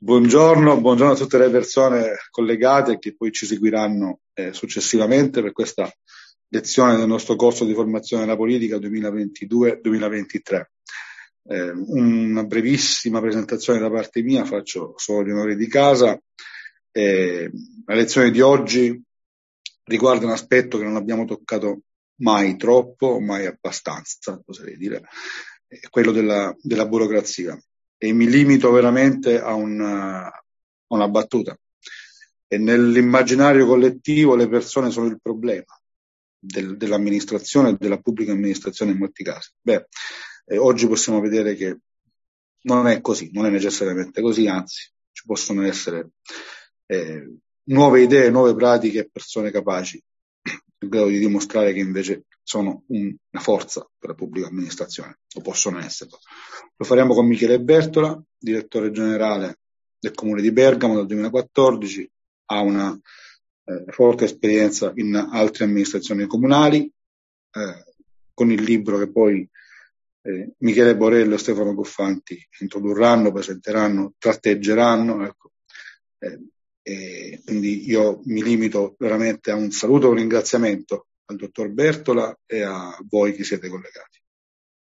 Buongiorno, buongiorno a tutte le persone collegate che poi ci seguiranno eh, successivamente per questa lezione del nostro corso di formazione della politica 2022-2023. Eh, una brevissima presentazione da parte mia, faccio solo gli onori di casa. Eh, la lezione di oggi riguarda un aspetto che non abbiamo toccato mai troppo, mai abbastanza, oserei dire, quello della, della burocrazia e mi limito veramente a una, una battuta. E nell'immaginario collettivo le persone sono il problema del, dell'amministrazione e della pubblica amministrazione in molti casi. Beh, eh, oggi possiamo vedere che non è così, non è necessariamente così, anzi ci possono essere eh, nuove idee, nuove pratiche e persone capaci in grado di dimostrare che invece sono un, una forza per la pubblica amministrazione, o possono esserlo. Lo faremo con Michele Bertola, direttore generale del Comune di Bergamo dal 2014, ha una eh, forte esperienza in altre amministrazioni comunali, eh, con il libro che poi eh, Michele Borello e Stefano Goffanti introdurranno, presenteranno, tratteggeranno. Ecco. Eh, quindi io mi limito veramente a un saluto e un ringraziamento al dottor Bertola e a voi che siete collegati.